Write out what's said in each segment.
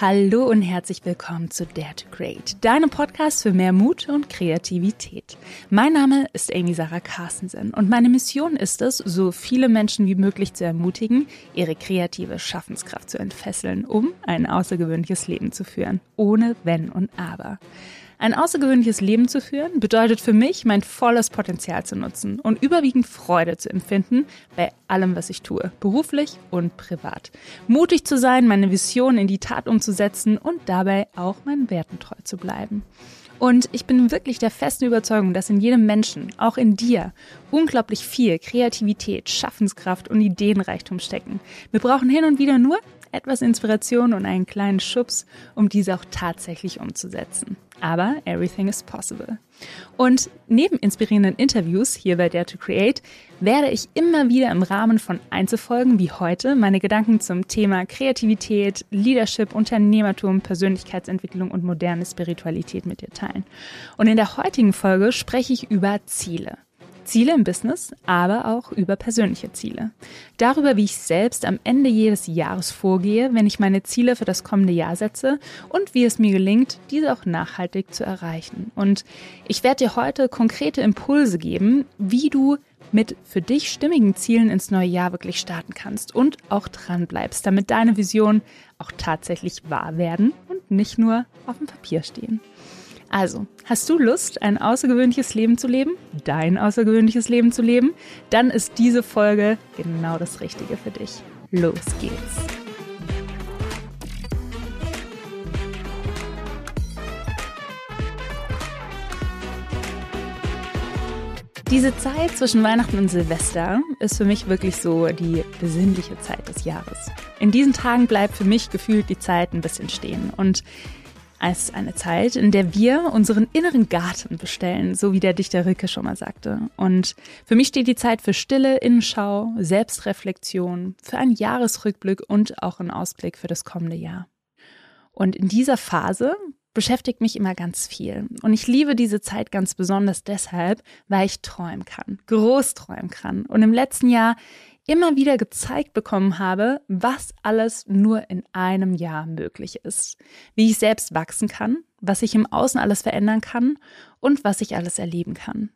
Hallo und herzlich willkommen zu Dare to Create, deinem Podcast für mehr Mut und Kreativität. Mein Name ist Amy Sarah Carstensen und meine Mission ist es, so viele Menschen wie möglich zu ermutigen, ihre kreative Schaffenskraft zu entfesseln, um ein außergewöhnliches Leben zu führen, ohne Wenn und Aber. Ein außergewöhnliches Leben zu führen bedeutet für mich, mein volles Potenzial zu nutzen und überwiegend Freude zu empfinden bei allem, was ich tue, beruflich und privat. Mutig zu sein, meine Vision in die Tat umzusetzen und dabei auch meinen Werten treu zu bleiben. Und ich bin wirklich der festen Überzeugung, dass in jedem Menschen, auch in dir, unglaublich viel Kreativität, Schaffenskraft und Ideenreichtum stecken. Wir brauchen hin und wieder nur etwas Inspiration und einen kleinen Schubs, um diese auch tatsächlich umzusetzen. Aber everything is possible. Und neben inspirierenden Interviews hier bei Dare to Create werde ich immer wieder im Rahmen von Einzelfolgen wie heute meine Gedanken zum Thema Kreativität, Leadership, Unternehmertum, Persönlichkeitsentwicklung und moderne Spiritualität mit dir teilen. Und in der heutigen Folge spreche ich über Ziele. Ziele im Business, aber auch über persönliche Ziele. Darüber, wie ich selbst am Ende jedes Jahres vorgehe, wenn ich meine Ziele für das kommende Jahr setze und wie es mir gelingt, diese auch nachhaltig zu erreichen. Und ich werde dir heute konkrete Impulse geben, wie du mit für dich stimmigen Zielen ins neue Jahr wirklich starten kannst und auch dran bleibst, damit deine Visionen auch tatsächlich wahr werden und nicht nur auf dem Papier stehen. Also, hast du Lust, ein außergewöhnliches Leben zu leben? Dein außergewöhnliches Leben zu leben? Dann ist diese Folge genau das Richtige für dich. Los geht's! Diese Zeit zwischen Weihnachten und Silvester ist für mich wirklich so die besinnliche Zeit des Jahres. In diesen Tagen bleibt für mich gefühlt die Zeit ein bisschen stehen und ist eine Zeit, in der wir unseren inneren Garten bestellen, so wie der Dichter Rilke schon mal sagte. Und für mich steht die Zeit für Stille, Innenschau, Selbstreflexion, für einen Jahresrückblick und auch einen Ausblick für das kommende Jahr. Und in dieser Phase beschäftigt mich immer ganz viel. Und ich liebe diese Zeit ganz besonders deshalb, weil ich träumen kann, groß träumen kann. Und im letzten Jahr immer wieder gezeigt bekommen habe, was alles nur in einem Jahr möglich ist. Wie ich selbst wachsen kann, was ich im Außen alles verändern kann und was ich alles erleben kann.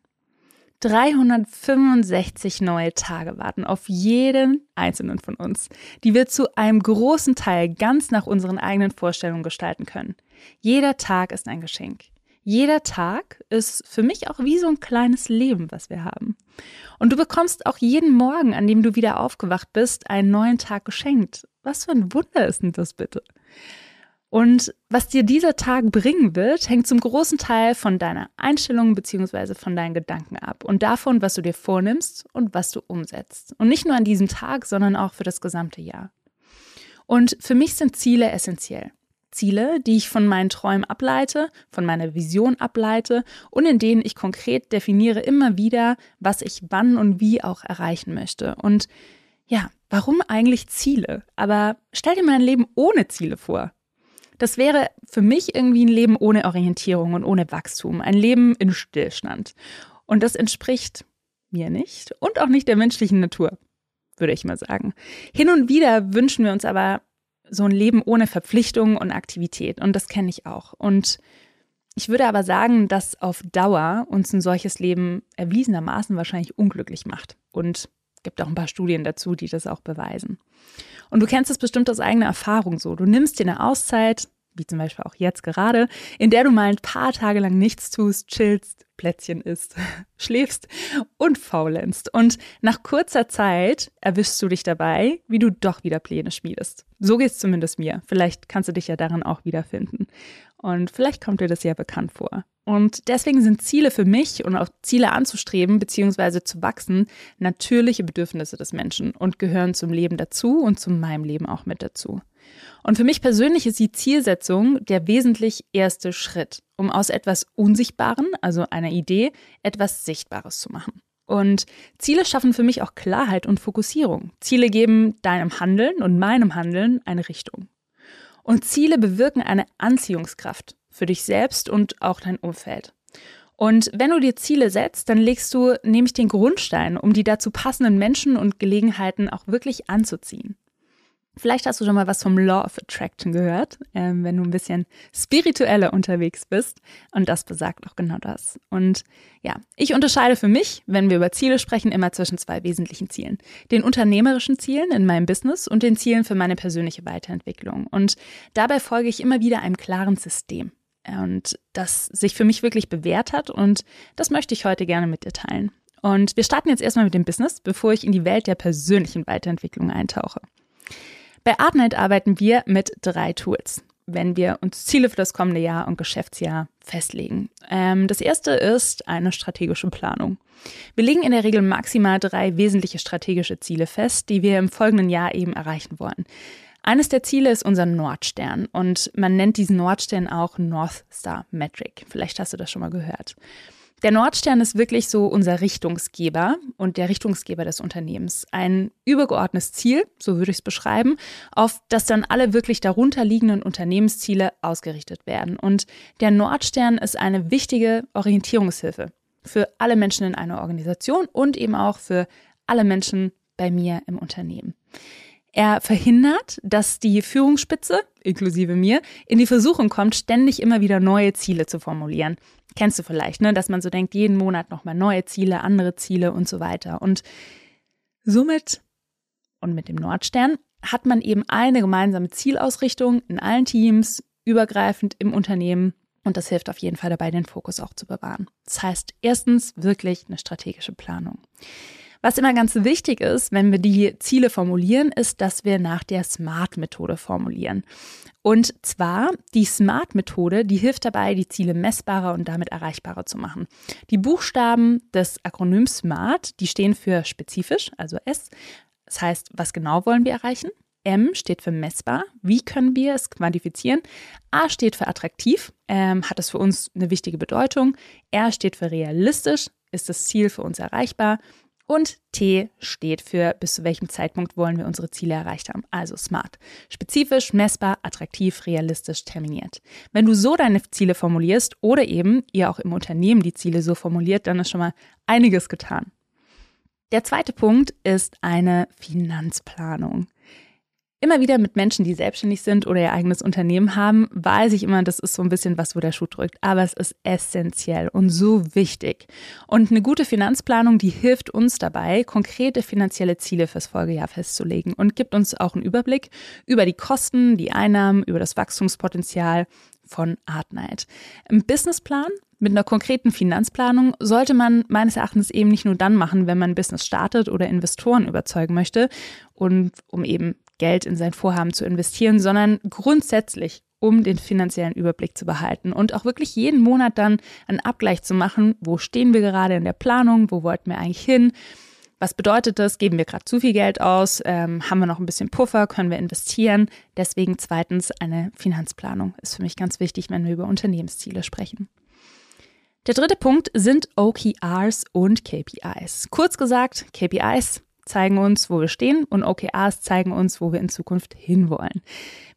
365 neue Tage warten auf jeden einzelnen von uns, die wir zu einem großen Teil ganz nach unseren eigenen Vorstellungen gestalten können. Jeder Tag ist ein Geschenk. Jeder Tag ist für mich auch wie so ein kleines Leben, was wir haben. Und du bekommst auch jeden Morgen, an dem du wieder aufgewacht bist, einen neuen Tag geschenkt. Was für ein Wunder ist denn das bitte? Und was dir dieser Tag bringen wird, hängt zum großen Teil von deiner Einstellung bzw. von deinen Gedanken ab und davon, was du dir vornimmst und was du umsetzt. Und nicht nur an diesem Tag, sondern auch für das gesamte Jahr. Und für mich sind Ziele essentiell. Ziele, die ich von meinen Träumen ableite, von meiner Vision ableite und in denen ich konkret definiere immer wieder, was ich wann und wie auch erreichen möchte. Und ja, warum eigentlich Ziele? Aber stell dir mal ein Leben ohne Ziele vor. Das wäre für mich irgendwie ein Leben ohne Orientierung und ohne Wachstum, ein Leben in Stillstand. Und das entspricht mir nicht und auch nicht der menschlichen Natur, würde ich mal sagen. Hin und wieder wünschen wir uns aber so ein Leben ohne Verpflichtungen und Aktivität. Und das kenne ich auch. Und ich würde aber sagen, dass auf Dauer uns ein solches Leben erwiesenermaßen wahrscheinlich unglücklich macht. Und es gibt auch ein paar Studien dazu, die das auch beweisen. Und du kennst es bestimmt aus eigener Erfahrung so. Du nimmst dir eine Auszeit, wie zum Beispiel auch jetzt gerade, in der du mal ein paar Tage lang nichts tust, chillst, Plätzchen isst, schläfst und faulenzt. Und nach kurzer Zeit erwischst du dich dabei, wie du doch wieder Pläne schmiedest. So geht es zumindest mir. Vielleicht kannst du dich ja darin auch wiederfinden. Und vielleicht kommt dir das ja bekannt vor. Und deswegen sind Ziele für mich und auch Ziele anzustreben bzw. zu wachsen natürliche Bedürfnisse des Menschen und gehören zum Leben dazu und zu meinem Leben auch mit dazu. Und für mich persönlich ist die Zielsetzung der wesentlich erste Schritt, um aus etwas Unsichtbaren, also einer Idee, etwas Sichtbares zu machen. Und Ziele schaffen für mich auch Klarheit und Fokussierung. Ziele geben deinem Handeln und meinem Handeln eine Richtung. Und Ziele bewirken eine Anziehungskraft für dich selbst und auch dein Umfeld. Und wenn du dir Ziele setzt, dann legst du nämlich den Grundstein, um die dazu passenden Menschen und Gelegenheiten auch wirklich anzuziehen. Vielleicht hast du schon mal was vom Law of Attraction gehört, ähm, wenn du ein bisschen spiritueller unterwegs bist. Und das besagt auch genau das. Und ja, ich unterscheide für mich, wenn wir über Ziele sprechen, immer zwischen zwei wesentlichen Zielen. Den unternehmerischen Zielen in meinem Business und den Zielen für meine persönliche Weiterentwicklung. Und dabei folge ich immer wieder einem klaren System. Und das sich für mich wirklich bewährt hat. Und das möchte ich heute gerne mit dir teilen. Und wir starten jetzt erstmal mit dem Business, bevor ich in die Welt der persönlichen Weiterentwicklung eintauche. Bei Artnight arbeiten wir mit drei Tools, wenn wir uns Ziele für das kommende Jahr und Geschäftsjahr festlegen. Ähm, das erste ist eine strategische Planung. Wir legen in der Regel maximal drei wesentliche strategische Ziele fest, die wir im folgenden Jahr eben erreichen wollen. Eines der Ziele ist unser Nordstern und man nennt diesen Nordstern auch North Star Metric. Vielleicht hast du das schon mal gehört. Der Nordstern ist wirklich so unser Richtungsgeber und der Richtungsgeber des Unternehmens. Ein übergeordnetes Ziel, so würde ich es beschreiben, auf das dann alle wirklich darunter liegenden Unternehmensziele ausgerichtet werden. Und der Nordstern ist eine wichtige Orientierungshilfe für alle Menschen in einer Organisation und eben auch für alle Menschen bei mir im Unternehmen. Er verhindert, dass die Führungsspitze, inklusive mir, in die Versuchung kommt, ständig immer wieder neue Ziele zu formulieren. Kennst du vielleicht, ne? dass man so denkt, jeden Monat nochmal neue Ziele, andere Ziele und so weiter. Und somit und mit dem Nordstern hat man eben eine gemeinsame Zielausrichtung in allen Teams, übergreifend im Unternehmen. Und das hilft auf jeden Fall dabei, den Fokus auch zu bewahren. Das heißt, erstens wirklich eine strategische Planung. Was immer ganz wichtig ist, wenn wir die Ziele formulieren, ist, dass wir nach der SMART-Methode formulieren. Und zwar die SMART-Methode, die hilft dabei, die Ziele messbarer und damit erreichbarer zu machen. Die Buchstaben des Akronyms SMART, die stehen für spezifisch, also S. Das heißt, was genau wollen wir erreichen? M steht für messbar. Wie können wir es quantifizieren? A steht für attraktiv, ähm, hat es für uns eine wichtige Bedeutung. R steht für realistisch, ist das Ziel für uns erreichbar. Und T steht für, bis zu welchem Zeitpunkt wollen wir unsere Ziele erreicht haben. Also smart. Spezifisch, messbar, attraktiv, realistisch, terminiert. Wenn du so deine Ziele formulierst oder eben ihr auch im Unternehmen die Ziele so formuliert, dann ist schon mal einiges getan. Der zweite Punkt ist eine Finanzplanung immer wieder mit Menschen, die selbstständig sind oder ihr eigenes Unternehmen haben, weiß ich immer, das ist so ein bisschen was, wo der Schuh drückt. Aber es ist essentiell und so wichtig. Und eine gute Finanzplanung, die hilft uns dabei, konkrete finanzielle Ziele fürs Folgejahr festzulegen und gibt uns auch einen Überblick über die Kosten, die Einnahmen, über das Wachstumspotenzial von Artnight. Im Businessplan mit einer konkreten Finanzplanung sollte man meines Erachtens eben nicht nur dann machen, wenn man ein Business startet oder Investoren überzeugen möchte und um eben Geld in sein Vorhaben zu investieren, sondern grundsätzlich, um den finanziellen Überblick zu behalten und auch wirklich jeden Monat dann einen Abgleich zu machen, wo stehen wir gerade in der Planung, wo wollten wir eigentlich hin, was bedeutet das? Geben wir gerade zu viel Geld aus? Ähm, haben wir noch ein bisschen Puffer? Können wir investieren? Deswegen zweitens eine Finanzplanung ist für mich ganz wichtig, wenn wir über Unternehmensziele sprechen. Der dritte Punkt sind OKRs und KPIs. Kurz gesagt, KPIs zeigen uns, wo wir stehen und OKRs zeigen uns, wo wir in Zukunft hinwollen.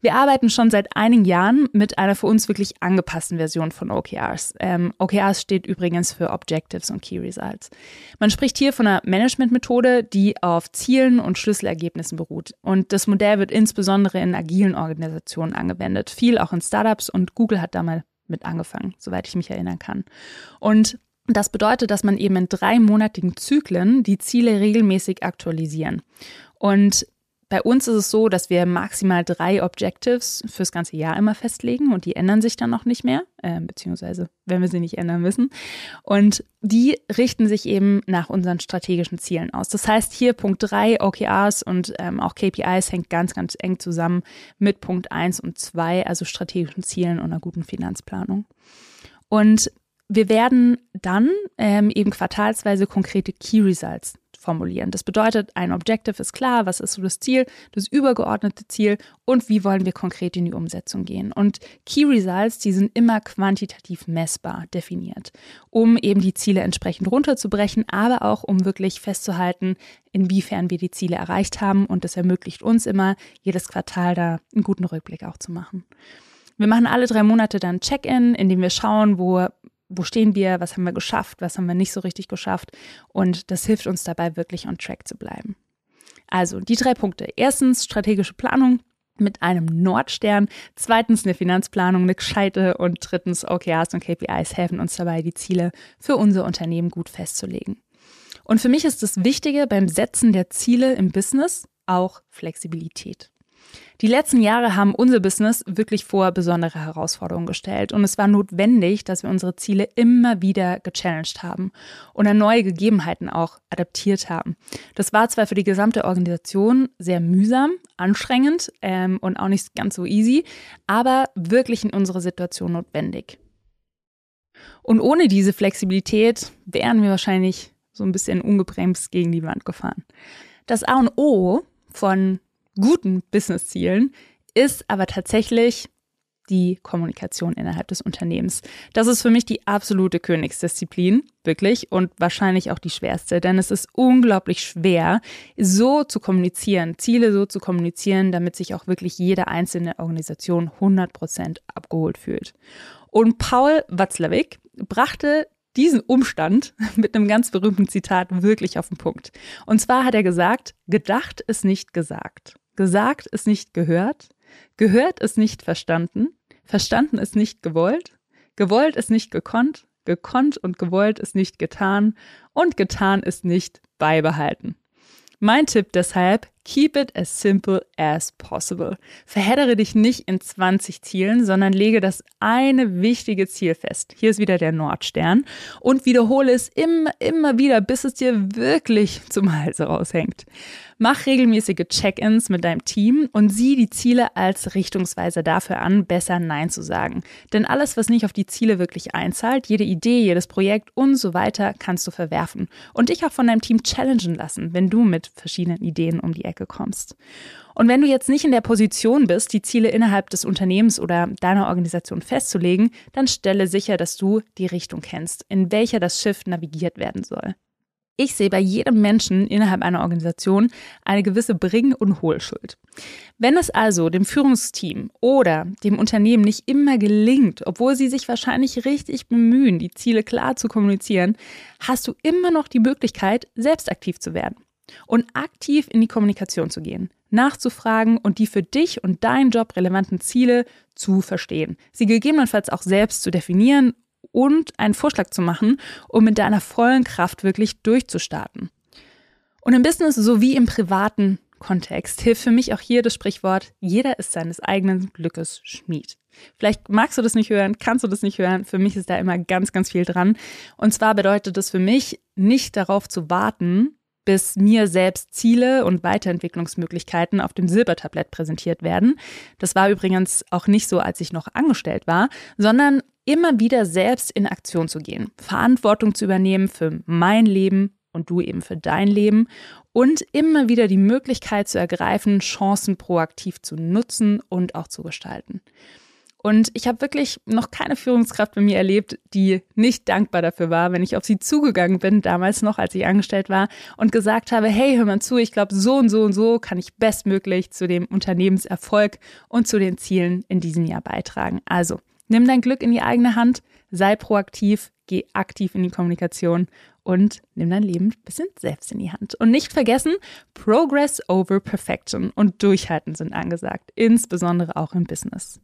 Wir arbeiten schon seit einigen Jahren mit einer für uns wirklich angepassten Version von OKRs. Ähm, OKRs steht übrigens für Objectives und Key Results. Man spricht hier von einer Managementmethode, die auf Zielen und Schlüsselergebnissen beruht. Und das Modell wird insbesondere in agilen Organisationen angewendet, viel auch in Startups und Google hat da mal mit angefangen, soweit ich mich erinnern kann. Und das bedeutet, dass man eben in dreimonatigen Zyklen die Ziele regelmäßig aktualisieren. Und bei uns ist es so, dass wir maximal drei Objectives fürs ganze Jahr immer festlegen und die ändern sich dann noch nicht mehr, äh, beziehungsweise wenn wir sie nicht ändern müssen. Und die richten sich eben nach unseren strategischen Zielen aus. Das heißt, hier Punkt drei OKRs und ähm, auch KPIs hängt ganz, ganz eng zusammen mit Punkt eins und zwei, also strategischen Zielen und einer guten Finanzplanung. Und wir werden dann ähm, eben quartalsweise konkrete Key Results formulieren. Das bedeutet, ein Objective ist klar, was ist so das Ziel, das übergeordnete Ziel und wie wollen wir konkret in die Umsetzung gehen. Und Key Results, die sind immer quantitativ messbar definiert, um eben die Ziele entsprechend runterzubrechen, aber auch um wirklich festzuhalten, inwiefern wir die Ziele erreicht haben. Und das ermöglicht uns immer, jedes Quartal da einen guten Rückblick auch zu machen. Wir machen alle drei Monate dann Check-in, in dem wir schauen, wo wo stehen wir, was haben wir geschafft, was haben wir nicht so richtig geschafft. Und das hilft uns dabei, wirklich on track zu bleiben. Also die drei Punkte. Erstens strategische Planung mit einem Nordstern, zweitens eine Finanzplanung, eine gescheite und drittens OKRs und KPIs helfen uns dabei, die Ziele für unser Unternehmen gut festzulegen. Und für mich ist das Wichtige beim Setzen der Ziele im Business auch Flexibilität. Die letzten Jahre haben unser Business wirklich vor besondere Herausforderungen gestellt und es war notwendig, dass wir unsere Ziele immer wieder gechallenged haben und an neue Gegebenheiten auch adaptiert haben. Das war zwar für die gesamte Organisation sehr mühsam, anstrengend ähm, und auch nicht ganz so easy, aber wirklich in unserer Situation notwendig. Und ohne diese Flexibilität wären wir wahrscheinlich so ein bisschen ungebremst gegen die Wand gefahren. Das A und O von guten Business-Zielen ist aber tatsächlich die Kommunikation innerhalb des Unternehmens. Das ist für mich die absolute Königsdisziplin, wirklich, und wahrscheinlich auch die schwerste, denn es ist unglaublich schwer, so zu kommunizieren, Ziele so zu kommunizieren, damit sich auch wirklich jede einzelne Organisation 100% abgeholt fühlt. Und Paul Watzlawick brachte diesen Umstand mit einem ganz berühmten Zitat wirklich auf den Punkt. Und zwar hat er gesagt, gedacht ist nicht gesagt. Gesagt ist nicht gehört, gehört ist nicht verstanden, verstanden ist nicht gewollt, gewollt ist nicht gekonnt, gekonnt und gewollt ist nicht getan. Und getan ist nicht beibehalten. Mein Tipp deshalb, Keep it as simple as possible. Verheddere dich nicht in 20 Zielen, sondern lege das eine wichtige Ziel fest. Hier ist wieder der Nordstern und wiederhole es immer, immer wieder, bis es dir wirklich zum Hals raushängt. Mach regelmäßige Check-ins mit deinem Team und sieh die Ziele als Richtungsweise dafür an, besser Nein zu sagen. Denn alles, was nicht auf die Ziele wirklich einzahlt, jede Idee, jedes Projekt und so weiter, kannst du verwerfen. Und dich auch von deinem Team challengen lassen, wenn du mit verschiedenen Ideen um die Ecke kommst. Und wenn du jetzt nicht in der Position bist, die Ziele innerhalb des Unternehmens oder deiner Organisation festzulegen, dann stelle sicher, dass du die Richtung kennst, in welcher das Schiff navigiert werden soll. Ich sehe bei jedem Menschen innerhalb einer Organisation eine gewisse Bring- und Hohlschuld. Wenn es also dem Führungsteam oder dem Unternehmen nicht immer gelingt, obwohl sie sich wahrscheinlich richtig bemühen, die Ziele klar zu kommunizieren, hast du immer noch die Möglichkeit, selbst aktiv zu werden und aktiv in die Kommunikation zu gehen, nachzufragen und die für dich und deinen Job relevanten Ziele zu verstehen, sie gegebenenfalls auch selbst zu definieren und einen Vorschlag zu machen, um mit deiner vollen Kraft wirklich durchzustarten. Und im Business sowie im privaten Kontext hilft für mich auch hier das Sprichwort, jeder ist seines eigenen Glückes Schmied. Vielleicht magst du das nicht hören, kannst du das nicht hören. Für mich ist da immer ganz, ganz viel dran. Und zwar bedeutet es für mich, nicht darauf zu warten, bis mir selbst Ziele und Weiterentwicklungsmöglichkeiten auf dem Silbertablett präsentiert werden. Das war übrigens auch nicht so, als ich noch angestellt war, sondern immer wieder selbst in Aktion zu gehen, Verantwortung zu übernehmen für mein Leben und du eben für dein Leben und immer wieder die Möglichkeit zu ergreifen, Chancen proaktiv zu nutzen und auch zu gestalten. Und ich habe wirklich noch keine Führungskraft bei mir erlebt, die nicht dankbar dafür war, wenn ich auf sie zugegangen bin, damals noch, als ich angestellt war, und gesagt habe, hey, hör mal zu, ich glaube, so und so und so kann ich bestmöglich zu dem Unternehmenserfolg und zu den Zielen in diesem Jahr beitragen. Also, nimm dein Glück in die eigene Hand, sei proaktiv, geh aktiv in die Kommunikation und nimm dein Leben ein bisschen selbst in die Hand. Und nicht vergessen, Progress over Perfection und Durchhalten sind angesagt, insbesondere auch im Business.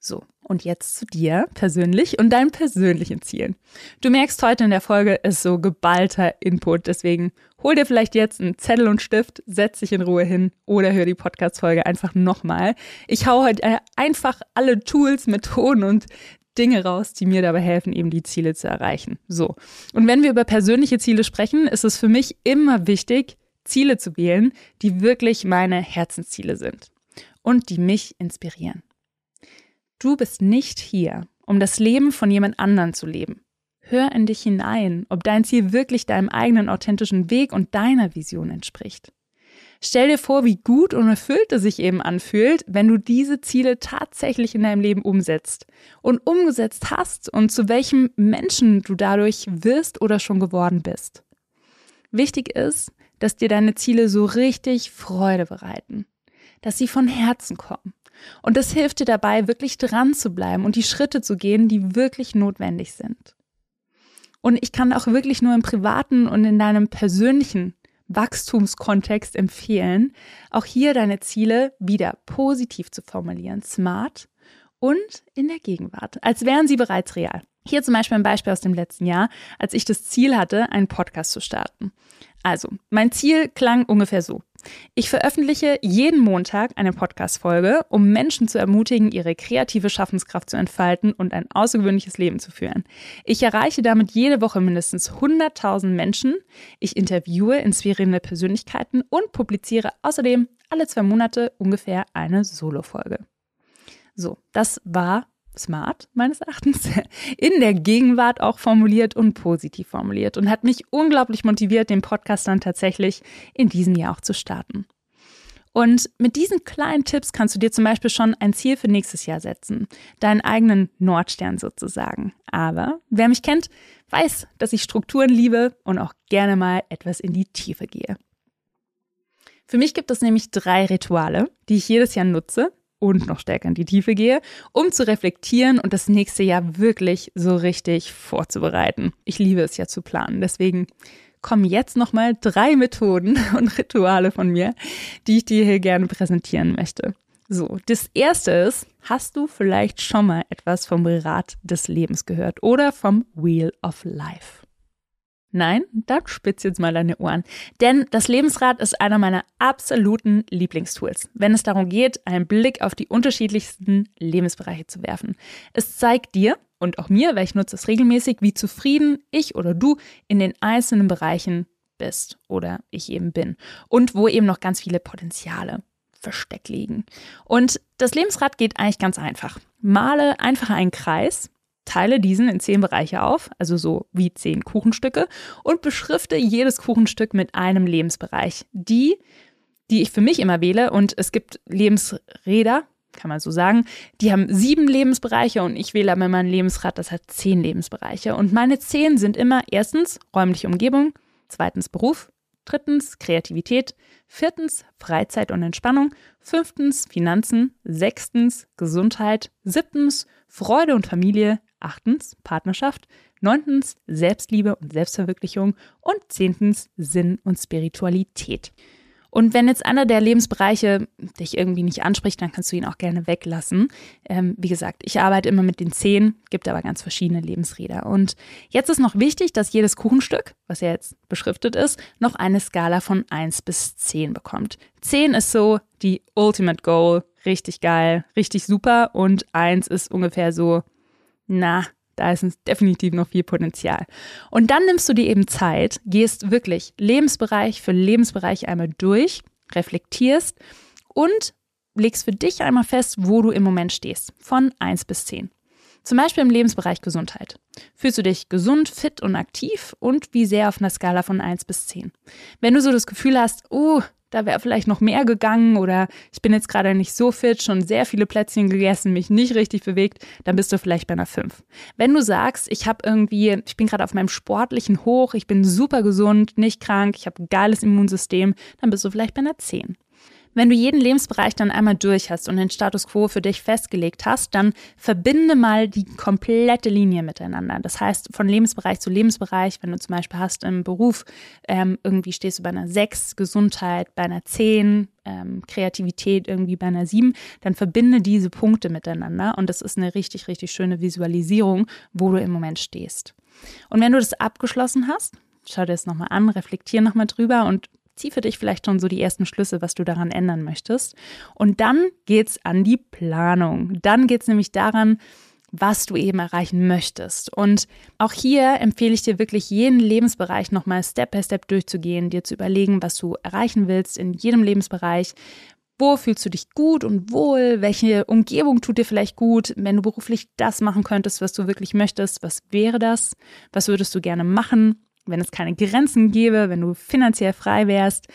So, und jetzt zu dir persönlich und deinen persönlichen Zielen. Du merkst heute in der Folge ist so geballter Input, deswegen hol dir vielleicht jetzt einen Zettel und Stift, setz dich in Ruhe hin oder hör die Podcast-Folge einfach nochmal. Ich hau heute einfach alle Tools, Methoden und Dinge raus, die mir dabei helfen, eben die Ziele zu erreichen. So. Und wenn wir über persönliche Ziele sprechen, ist es für mich immer wichtig, Ziele zu wählen, die wirklich meine Herzensziele sind und die mich inspirieren. Du bist nicht hier, um das Leben von jemand anderen zu leben. Hör in dich hinein, ob dein Ziel wirklich deinem eigenen authentischen Weg und deiner Vision entspricht. Stell dir vor, wie gut und erfüllt es sich eben anfühlt, wenn du diese Ziele tatsächlich in deinem Leben umsetzt und umgesetzt hast und zu welchem Menschen du dadurch wirst oder schon geworden bist. Wichtig ist, dass dir deine Ziele so richtig Freude bereiten, dass sie von Herzen kommen und das hilft dir dabei, wirklich dran zu bleiben und die Schritte zu gehen, die wirklich notwendig sind. Und ich kann auch wirklich nur im privaten und in deinem persönlichen Wachstumskontext empfehlen, auch hier deine Ziele wieder positiv zu formulieren, smart und in der Gegenwart, als wären sie bereits real. Hier zum Beispiel ein Beispiel aus dem letzten Jahr, als ich das Ziel hatte, einen Podcast zu starten. Also, mein Ziel klang ungefähr so. Ich veröffentliche jeden Montag eine Podcast-Folge, um Menschen zu ermutigen, ihre kreative Schaffenskraft zu entfalten und ein außergewöhnliches Leben zu führen. Ich erreiche damit jede Woche mindestens 100.000 Menschen. Ich interviewe inspirierende Persönlichkeiten und publiziere außerdem alle zwei Monate ungefähr eine Solo-Folge. So, das war smart meines Erachtens, in der Gegenwart auch formuliert und positiv formuliert und hat mich unglaublich motiviert, den Podcast dann tatsächlich in diesem Jahr auch zu starten. Und mit diesen kleinen Tipps kannst du dir zum Beispiel schon ein Ziel für nächstes Jahr setzen, deinen eigenen Nordstern sozusagen. Aber wer mich kennt, weiß, dass ich Strukturen liebe und auch gerne mal etwas in die Tiefe gehe. Für mich gibt es nämlich drei Rituale, die ich jedes Jahr nutze, und noch stärker in die Tiefe gehe, um zu reflektieren und das nächste Jahr wirklich so richtig vorzubereiten. Ich liebe es ja zu planen, deswegen kommen jetzt nochmal drei Methoden und Rituale von mir, die ich dir hier gerne präsentieren möchte. So, das erste ist, hast du vielleicht schon mal etwas vom Rad des Lebens gehört oder vom Wheel of Life? Nein, dann spitz jetzt mal deine Ohren. Denn das Lebensrad ist einer meiner absoluten Lieblingstools, wenn es darum geht, einen Blick auf die unterschiedlichsten Lebensbereiche zu werfen. Es zeigt dir und auch mir, weil ich nutze es regelmäßig, wie zufrieden ich oder du in den einzelnen Bereichen bist oder ich eben bin und wo eben noch ganz viele Potenziale versteckt liegen. Und das Lebensrad geht eigentlich ganz einfach. Male einfach einen Kreis teile diesen in zehn Bereiche auf, also so wie zehn Kuchenstücke, und beschrifte jedes Kuchenstück mit einem Lebensbereich. Die, die ich für mich immer wähle, und es gibt Lebensräder, kann man so sagen, die haben sieben Lebensbereiche und ich wähle aber mein Lebensrad, das hat zehn Lebensbereiche. Und meine zehn sind immer erstens räumliche Umgebung, zweitens Beruf, drittens Kreativität, viertens Freizeit und Entspannung, fünftens Finanzen, sechstens Gesundheit, siebtens Freude und Familie, achtens Partnerschaft, neuntens Selbstliebe und Selbstverwirklichung und zehntens Sinn und Spiritualität. Und wenn jetzt einer der Lebensbereiche dich irgendwie nicht anspricht, dann kannst du ihn auch gerne weglassen. Ähm, wie gesagt, ich arbeite immer mit den zehn, gibt aber ganz verschiedene Lebensräder. Und jetzt ist noch wichtig, dass jedes Kuchenstück, was ja jetzt beschriftet ist, noch eine Skala von 1 bis 10 bekommt. 10 ist so die Ultimate Goal, richtig geil, richtig super. Und 1 ist ungefähr so, na, da ist definitiv noch viel Potenzial. Und dann nimmst du dir eben Zeit, gehst wirklich Lebensbereich für Lebensbereich einmal durch, reflektierst und legst für dich einmal fest, wo du im Moment stehst, von 1 bis 10. Zum Beispiel im Lebensbereich Gesundheit. Fühlst du dich gesund, fit und aktiv und wie sehr auf einer Skala von 1 bis 10? Wenn du so das Gefühl hast, oh, da wäre vielleicht noch mehr gegangen oder ich bin jetzt gerade nicht so fit, schon sehr viele Plätzchen gegessen, mich nicht richtig bewegt, dann bist du vielleicht bei einer 5. Wenn du sagst, ich habe irgendwie, ich bin gerade auf meinem sportlichen Hoch, ich bin super gesund, nicht krank, ich habe geiles Immunsystem, dann bist du vielleicht bei einer 10. Wenn du jeden Lebensbereich dann einmal durch hast und den Status quo für dich festgelegt hast, dann verbinde mal die komplette Linie miteinander. Das heißt, von Lebensbereich zu Lebensbereich, wenn du zum Beispiel hast im Beruf, ähm, irgendwie stehst du bei einer 6, Gesundheit bei einer 10, ähm, Kreativität irgendwie bei einer 7, dann verbinde diese Punkte miteinander und das ist eine richtig, richtig schöne Visualisierung, wo du im Moment stehst. Und wenn du das abgeschlossen hast, schau dir das nochmal an, reflektier nochmal drüber und zieh für dich vielleicht schon so die ersten Schlüsse, was du daran ändern möchtest. Und dann geht's an die Planung. Dann geht's nämlich daran, was du eben erreichen möchtest. Und auch hier empfehle ich dir wirklich, jeden Lebensbereich nochmal Step by Step durchzugehen, dir zu überlegen, was du erreichen willst in jedem Lebensbereich. Wo fühlst du dich gut und wohl? Welche Umgebung tut dir vielleicht gut? Wenn du beruflich das machen könntest, was du wirklich möchtest, was wäre das? Was würdest du gerne machen? Wenn es keine Grenzen gäbe, wenn du finanziell frei wärst.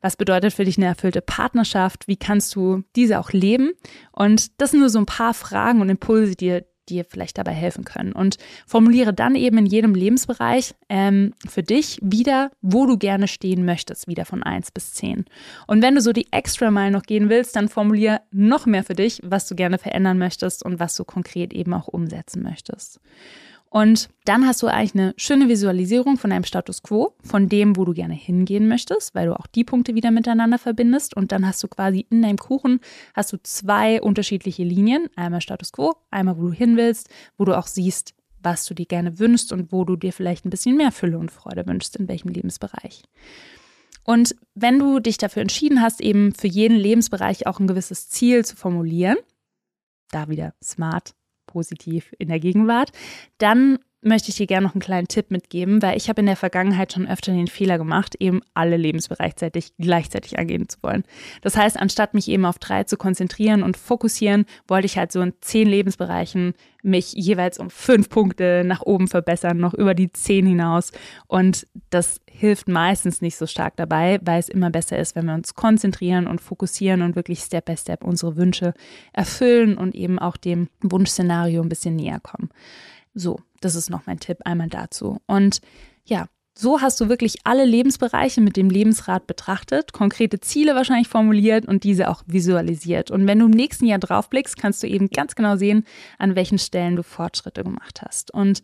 Was bedeutet für dich eine erfüllte Partnerschaft? Wie kannst du diese auch leben? Und das sind nur so ein paar Fragen und Impulse, die dir vielleicht dabei helfen können. Und formuliere dann eben in jedem Lebensbereich ähm, für dich wieder, wo du gerne stehen möchtest, wieder von 1 bis 10. Und wenn du so die extra Mile noch gehen willst, dann formuliere noch mehr für dich, was du gerne verändern möchtest und was du konkret eben auch umsetzen möchtest. Und dann hast du eigentlich eine schöne Visualisierung von deinem Status quo, von dem, wo du gerne hingehen möchtest, weil du auch die Punkte wieder miteinander verbindest. Und dann hast du quasi in deinem Kuchen hast du zwei unterschiedliche Linien. Einmal Status quo, einmal wo du hin willst, wo du auch siehst, was du dir gerne wünschst und wo du dir vielleicht ein bisschen mehr Fülle und Freude wünschst, in welchem Lebensbereich. Und wenn du dich dafür entschieden hast, eben für jeden Lebensbereich auch ein gewisses Ziel zu formulieren, da wieder smart, positiv in der Gegenwart, dann möchte ich dir gerne noch einen kleinen Tipp mitgeben, weil ich habe in der Vergangenheit schon öfter den Fehler gemacht, eben alle Lebensbereiche gleichzeitig angehen zu wollen. Das heißt, anstatt mich eben auf drei zu konzentrieren und fokussieren, wollte ich halt so in zehn Lebensbereichen mich jeweils um fünf Punkte nach oben verbessern, noch über die zehn hinaus. Und das hilft meistens nicht so stark dabei, weil es immer besser ist, wenn wir uns konzentrieren und fokussieren und wirklich Step by Step unsere Wünsche erfüllen und eben auch dem Wunschszenario ein bisschen näher kommen. So, das ist noch mein Tipp einmal dazu. Und ja, so hast du wirklich alle Lebensbereiche mit dem Lebensrat betrachtet, konkrete Ziele wahrscheinlich formuliert und diese auch visualisiert. Und wenn du im nächsten Jahr draufblickst, kannst du eben ganz genau sehen, an welchen Stellen du Fortschritte gemacht hast. Und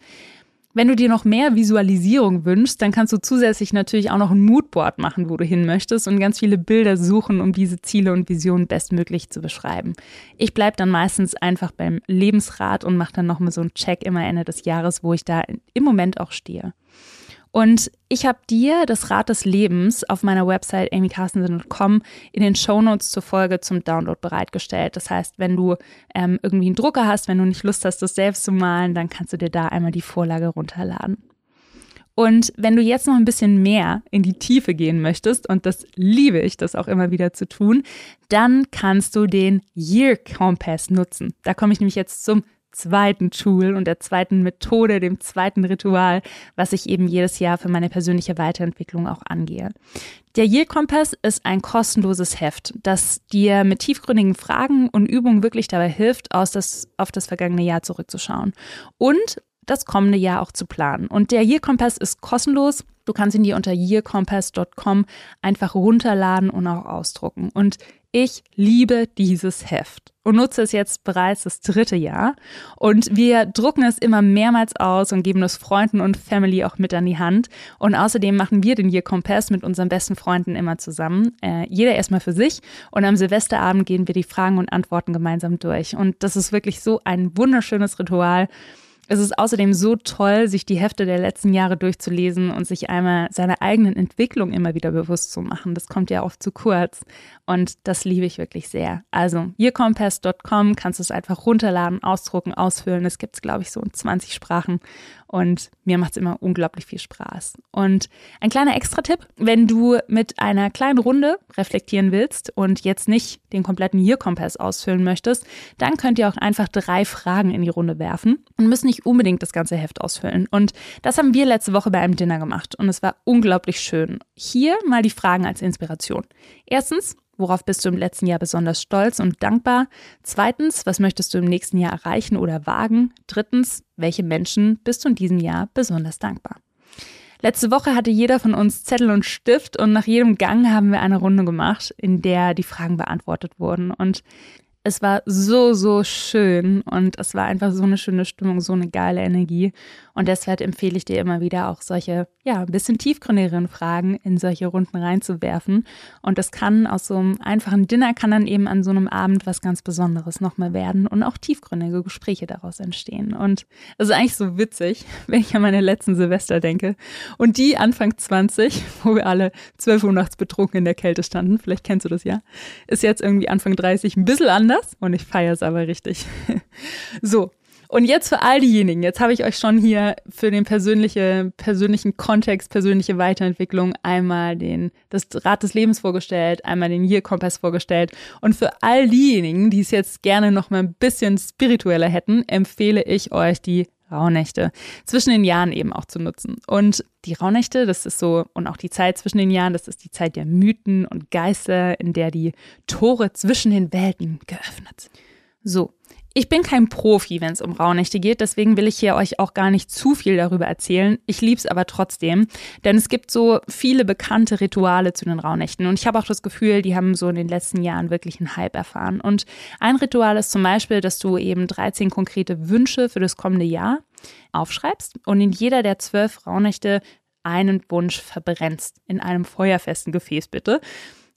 wenn du dir noch mehr Visualisierung wünschst, dann kannst du zusätzlich natürlich auch noch ein Moodboard machen, wo du hin möchtest und ganz viele Bilder suchen, um diese Ziele und Visionen bestmöglich zu beschreiben. Ich bleibe dann meistens einfach beim Lebensrat und mache dann nochmal so einen Check immer Ende des Jahres, wo ich da im Moment auch stehe. Und ich habe dir das Rad des Lebens auf meiner Website amycarstensen.com in den Shownotes zur Folge zum Download bereitgestellt. Das heißt, wenn du ähm, irgendwie einen Drucker hast, wenn du nicht Lust hast, das selbst zu malen, dann kannst du dir da einmal die Vorlage runterladen. Und wenn du jetzt noch ein bisschen mehr in die Tiefe gehen möchtest, und das liebe ich, das auch immer wieder zu tun, dann kannst du den Year Compass nutzen. Da komme ich nämlich jetzt zum zweiten Tool und der zweiten Methode, dem zweiten Ritual, was ich eben jedes Jahr für meine persönliche Weiterentwicklung auch angehe. Der Year Kompass ist ein kostenloses Heft, das dir mit tiefgründigen Fragen und Übungen wirklich dabei hilft, aus das, auf das vergangene Jahr zurückzuschauen und das kommende Jahr auch zu planen. Und der Year Kompass ist kostenlos. Du kannst ihn dir unter yearcompass.com einfach runterladen und auch ausdrucken. Und ich liebe dieses Heft und nutze es jetzt bereits das dritte Jahr. Und wir drucken es immer mehrmals aus und geben es Freunden und Family auch mit an die Hand. Und außerdem machen wir den Year Compass mit unseren besten Freunden immer zusammen. Äh, jeder erstmal für sich. Und am Silvesterabend gehen wir die Fragen und Antworten gemeinsam durch. Und das ist wirklich so ein wunderschönes Ritual. Es ist außerdem so toll, sich die Hefte der letzten Jahre durchzulesen und sich einmal seiner eigenen Entwicklung immer wieder bewusst zu machen. Das kommt ja oft zu kurz und das liebe ich wirklich sehr. Also yearcompass.com kannst du es einfach runterladen, ausdrucken, ausfüllen. Es gibt es, glaube ich, so in 20 Sprachen und mir macht es immer unglaublich viel Spaß. Und ein kleiner Extra-Tipp, wenn du mit einer kleinen Runde reflektieren willst und jetzt nicht den kompletten Year-Kompass ausfüllen möchtest, dann könnt ihr auch einfach drei Fragen in die Runde werfen und müsst nicht unbedingt das ganze Heft ausfüllen. Und das haben wir letzte Woche bei einem Dinner gemacht und es war unglaublich schön. Hier mal die Fragen als Inspiration. Erstens, Worauf bist du im letzten Jahr besonders stolz und dankbar? Zweitens, was möchtest du im nächsten Jahr erreichen oder wagen? Drittens, welche Menschen bist du in diesem Jahr besonders dankbar? Letzte Woche hatte jeder von uns Zettel und Stift und nach jedem Gang haben wir eine Runde gemacht, in der die Fragen beantwortet wurden. Und es war so, so schön und es war einfach so eine schöne Stimmung, so eine geile Energie. Und deshalb empfehle ich dir immer wieder auch solche, ja, ein bisschen tiefgründigeren Fragen in solche Runden reinzuwerfen. Und das kann aus so einem einfachen Dinner, kann dann eben an so einem Abend was ganz Besonderes nochmal werden und auch tiefgründige Gespräche daraus entstehen. Und es ist eigentlich so witzig, wenn ich an meine letzten Silvester denke und die Anfang 20, wo wir alle 12 Uhr nachts betrunken in der Kälte standen, vielleicht kennst du das ja, ist jetzt irgendwie Anfang 30 ein bisschen anders und ich feiere es aber richtig. so, und jetzt für all diejenigen, jetzt habe ich euch schon hier für den persönliche, persönlichen Kontext, persönliche Weiterentwicklung einmal den, das Rad des Lebens vorgestellt, einmal den Year Kompass vorgestellt. Und für all diejenigen, die es jetzt gerne noch mal ein bisschen spiritueller hätten, empfehle ich euch die Rauhnächte zwischen den Jahren eben auch zu nutzen. Und die Rauhnächte, das ist so, und auch die Zeit zwischen den Jahren, das ist die Zeit der Mythen und Geister, in der die Tore zwischen den Welten geöffnet sind. So, Ich bin kein Profi, wenn es um Rauhnächte geht, deswegen will ich hier euch auch gar nicht zu viel darüber erzählen. Ich liebe es aber trotzdem, denn es gibt so viele bekannte Rituale zu den Rauhnächten und ich habe auch das Gefühl, die haben so in den letzten Jahren wirklich einen Hype erfahren. Und ein Ritual ist zum Beispiel, dass du eben 13 konkrete Wünsche für das kommende Jahr aufschreibst und in jeder der zwölf Rauhnächte einen Wunsch verbrennst. In einem feuerfesten Gefäß bitte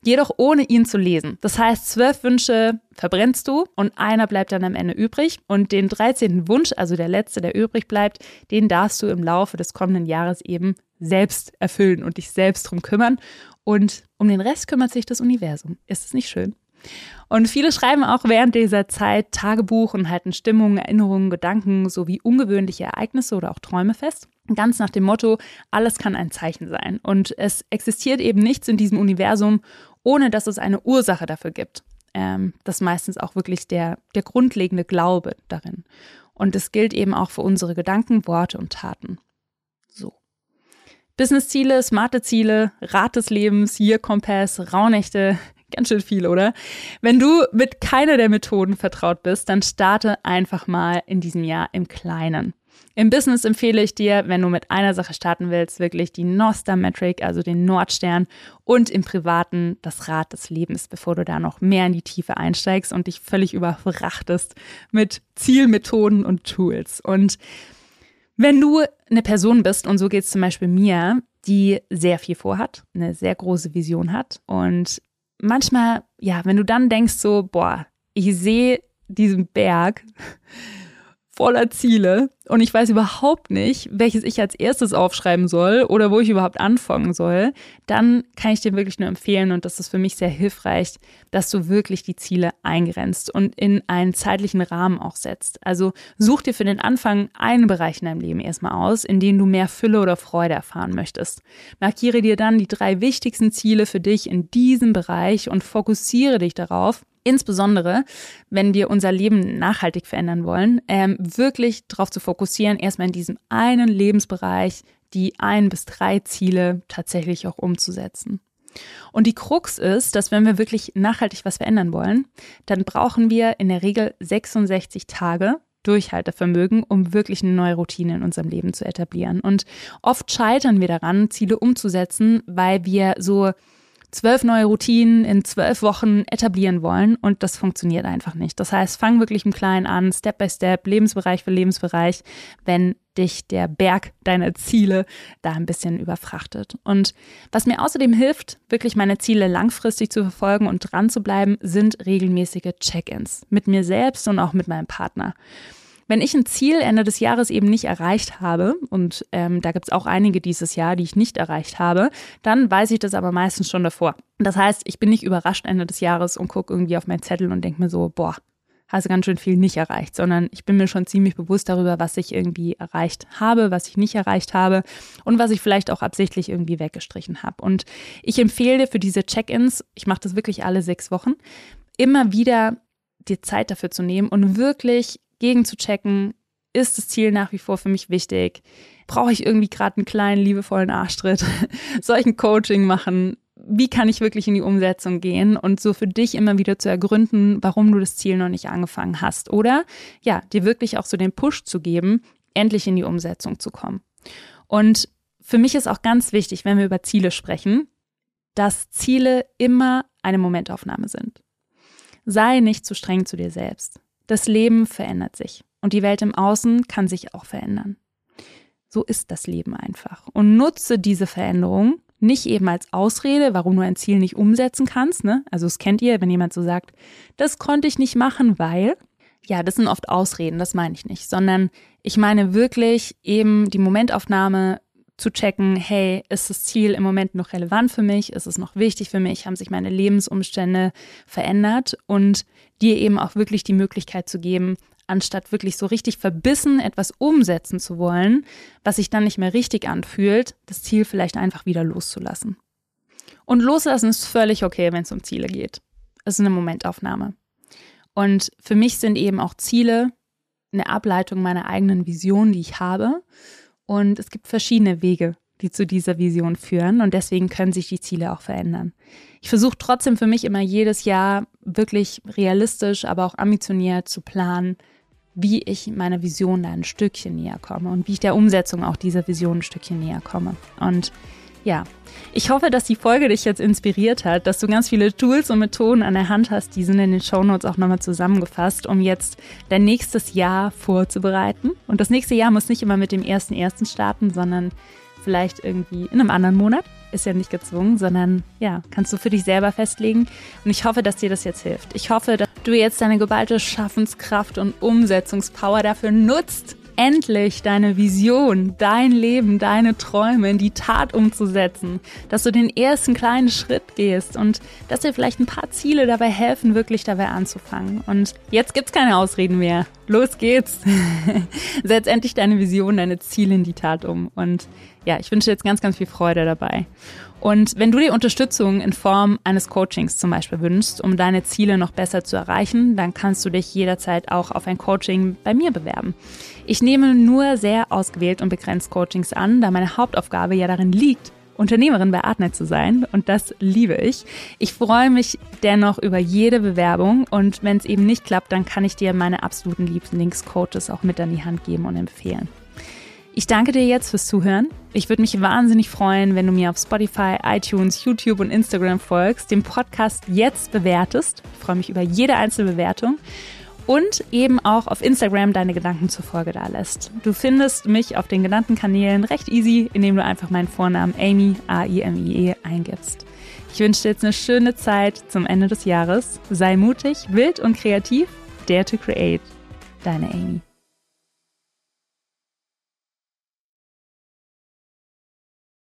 jedoch ohne ihn zu lesen. Das heißt, zwölf Wünsche verbrennst du und einer bleibt dann am Ende übrig. Und den 13. Wunsch, also der letzte, der übrig bleibt, den darfst du im Laufe des kommenden Jahres eben selbst erfüllen und dich selbst drum kümmern. Und um den Rest kümmert sich das Universum. Ist es nicht schön? Und viele schreiben auch während dieser Zeit Tagebuch und halten Stimmungen, Erinnerungen, Gedanken sowie ungewöhnliche Ereignisse oder auch Träume fest. Ganz nach dem Motto, alles kann ein Zeichen sein. Und es existiert eben nichts in diesem Universum ohne dass es eine Ursache dafür gibt. Ähm, das ist meistens auch wirklich der, der grundlegende Glaube darin. Und es gilt eben auch für unsere Gedanken, Worte und Taten. So. Businessziele, smarte Ziele, Rat des Lebens, Year Kompass, Rauhnächte, ganz schön viel, oder? Wenn du mit keiner der Methoden vertraut bist, dann starte einfach mal in diesem Jahr im Kleinen. Im Business empfehle ich dir, wenn du mit einer Sache starten willst, wirklich die Nostar Metric, also den Nordstern und im Privaten das Rad des Lebens, bevor du da noch mehr in die Tiefe einsteigst und dich völlig überfrachtest mit Zielmethoden und Tools. Und wenn du eine Person bist, und so geht es zum Beispiel mir, die sehr viel vorhat, eine sehr große Vision hat und manchmal, ja, wenn du dann denkst so, boah, ich sehe diesen Berg, voller Ziele und ich weiß überhaupt nicht, welches ich als erstes aufschreiben soll oder wo ich überhaupt anfangen soll, dann kann ich dir wirklich nur empfehlen und das ist für mich sehr hilfreich, dass du wirklich die Ziele eingrenzt und in einen zeitlichen Rahmen auch setzt. Also such dir für den Anfang einen Bereich in deinem Leben erstmal aus, in dem du mehr Fülle oder Freude erfahren möchtest. Markiere dir dann die drei wichtigsten Ziele für dich in diesem Bereich und fokussiere dich darauf, insbesondere wenn wir unser Leben nachhaltig verändern wollen, ähm, wirklich darauf zu fokussieren, erstmal in diesem einen Lebensbereich die ein bis drei Ziele tatsächlich auch umzusetzen. Und die Krux ist, dass wenn wir wirklich nachhaltig was verändern wollen, dann brauchen wir in der Regel 66 Tage Durchhaltevermögen, um wirklich eine neue Routine in unserem Leben zu etablieren. Und oft scheitern wir daran, Ziele umzusetzen, weil wir so zwölf neue Routinen in zwölf Wochen etablieren wollen und das funktioniert einfach nicht. Das heißt, fang wirklich im Kleinen an, Step by Step, Lebensbereich für Lebensbereich, wenn dich der Berg deiner Ziele da ein bisschen überfrachtet. Und was mir außerdem hilft, wirklich meine Ziele langfristig zu verfolgen und dran zu bleiben, sind regelmäßige Check-ins mit mir selbst und auch mit meinem Partner. Wenn ich ein Ziel Ende des Jahres eben nicht erreicht habe, und ähm, da gibt es auch einige dieses Jahr, die ich nicht erreicht habe, dann weiß ich das aber meistens schon davor. Das heißt, ich bin nicht überrascht Ende des Jahres und gucke irgendwie auf meinen Zettel und denke mir so, boah, hast du ganz schön viel nicht erreicht, sondern ich bin mir schon ziemlich bewusst darüber, was ich irgendwie erreicht habe, was ich nicht erreicht habe und was ich vielleicht auch absichtlich irgendwie weggestrichen habe. Und ich empfehle dir für diese Check-ins, ich mache das wirklich alle sechs Wochen, immer wieder dir Zeit dafür zu nehmen und wirklich gegen zu checken, ist das Ziel nach wie vor für mich wichtig? Brauche ich irgendwie gerade einen kleinen, liebevollen Arschtritt? Soll ich ein Coaching machen? Wie kann ich wirklich in die Umsetzung gehen und so für dich immer wieder zu ergründen, warum du das Ziel noch nicht angefangen hast? Oder ja, dir wirklich auch so den Push zu geben, endlich in die Umsetzung zu kommen. Und für mich ist auch ganz wichtig, wenn wir über Ziele sprechen, dass Ziele immer eine Momentaufnahme sind. Sei nicht zu streng zu dir selbst. Das Leben verändert sich und die Welt im Außen kann sich auch verändern. So ist das Leben einfach. Und nutze diese Veränderung nicht eben als Ausrede, warum du ein Ziel nicht umsetzen kannst. Ne? Also es kennt ihr, wenn jemand so sagt, das konnte ich nicht machen, weil. Ja, das sind oft Ausreden, das meine ich nicht, sondern ich meine wirklich eben die Momentaufnahme zu checken, hey, ist das Ziel im Moment noch relevant für mich? Ist es noch wichtig für mich? Haben sich meine Lebensumstände verändert? Und dir eben auch wirklich die Möglichkeit zu geben, anstatt wirklich so richtig verbissen etwas umsetzen zu wollen, was sich dann nicht mehr richtig anfühlt, das Ziel vielleicht einfach wieder loszulassen. Und loslassen ist völlig okay, wenn es um Ziele geht. Es ist eine Momentaufnahme. Und für mich sind eben auch Ziele eine Ableitung meiner eigenen Vision, die ich habe. Und es gibt verschiedene Wege, die zu dieser Vision führen und deswegen können sich die Ziele auch verändern. Ich versuche trotzdem für mich immer jedes Jahr wirklich realistisch, aber auch ambitioniert zu planen, wie ich meiner Vision da ein Stückchen näher komme und wie ich der Umsetzung auch dieser Vision ein Stückchen näher komme. Und ja, ich hoffe, dass die Folge dich jetzt inspiriert hat, dass du ganz viele Tools und Methoden an der Hand hast. Die sind in den Shownotes auch nochmal zusammengefasst, um jetzt dein nächstes Jahr vorzubereiten. Und das nächste Jahr muss nicht immer mit dem ersten ersten starten, sondern vielleicht irgendwie in einem anderen Monat. Ist ja nicht gezwungen, sondern ja, kannst du für dich selber festlegen. Und ich hoffe, dass dir das jetzt hilft. Ich hoffe, dass du jetzt deine geballte Schaffenskraft und Umsetzungspower dafür nutzt, endlich deine Vision, dein Leben, deine Träume in die Tat umzusetzen, dass du den ersten kleinen Schritt gehst und dass dir vielleicht ein paar Ziele dabei helfen, wirklich dabei anzufangen. Und jetzt gibt's keine Ausreden mehr. Los geht's. Setz endlich deine Vision, deine Ziele in die Tat um. Und ja, ich wünsche dir jetzt ganz, ganz viel Freude dabei. Und wenn du dir Unterstützung in Form eines Coachings zum Beispiel wünschst, um deine Ziele noch besser zu erreichen, dann kannst du dich jederzeit auch auf ein Coaching bei mir bewerben. Ich nehme nur sehr ausgewählt und begrenzt Coachings an, da meine Hauptaufgabe ja darin liegt, Unternehmerin bei Artnet zu sein und das liebe ich. Ich freue mich dennoch über jede Bewerbung und wenn es eben nicht klappt, dann kann ich dir meine absoluten Lieblingscoaches auch mit an die Hand geben und empfehlen. Ich danke dir jetzt fürs Zuhören. Ich würde mich wahnsinnig freuen, wenn du mir auf Spotify, iTunes, YouTube und Instagram folgst, den Podcast jetzt bewertest. Ich freue mich über jede einzelne Bewertung und eben auch auf Instagram deine Gedanken zur Folge da lässt. Du findest mich auf den genannten Kanälen recht easy, indem du einfach meinen Vornamen Amy, A-I-M-I-E, eingibst. Ich wünsche dir jetzt eine schöne Zeit zum Ende des Jahres. Sei mutig, wild und kreativ. Dare to create. Deine Amy.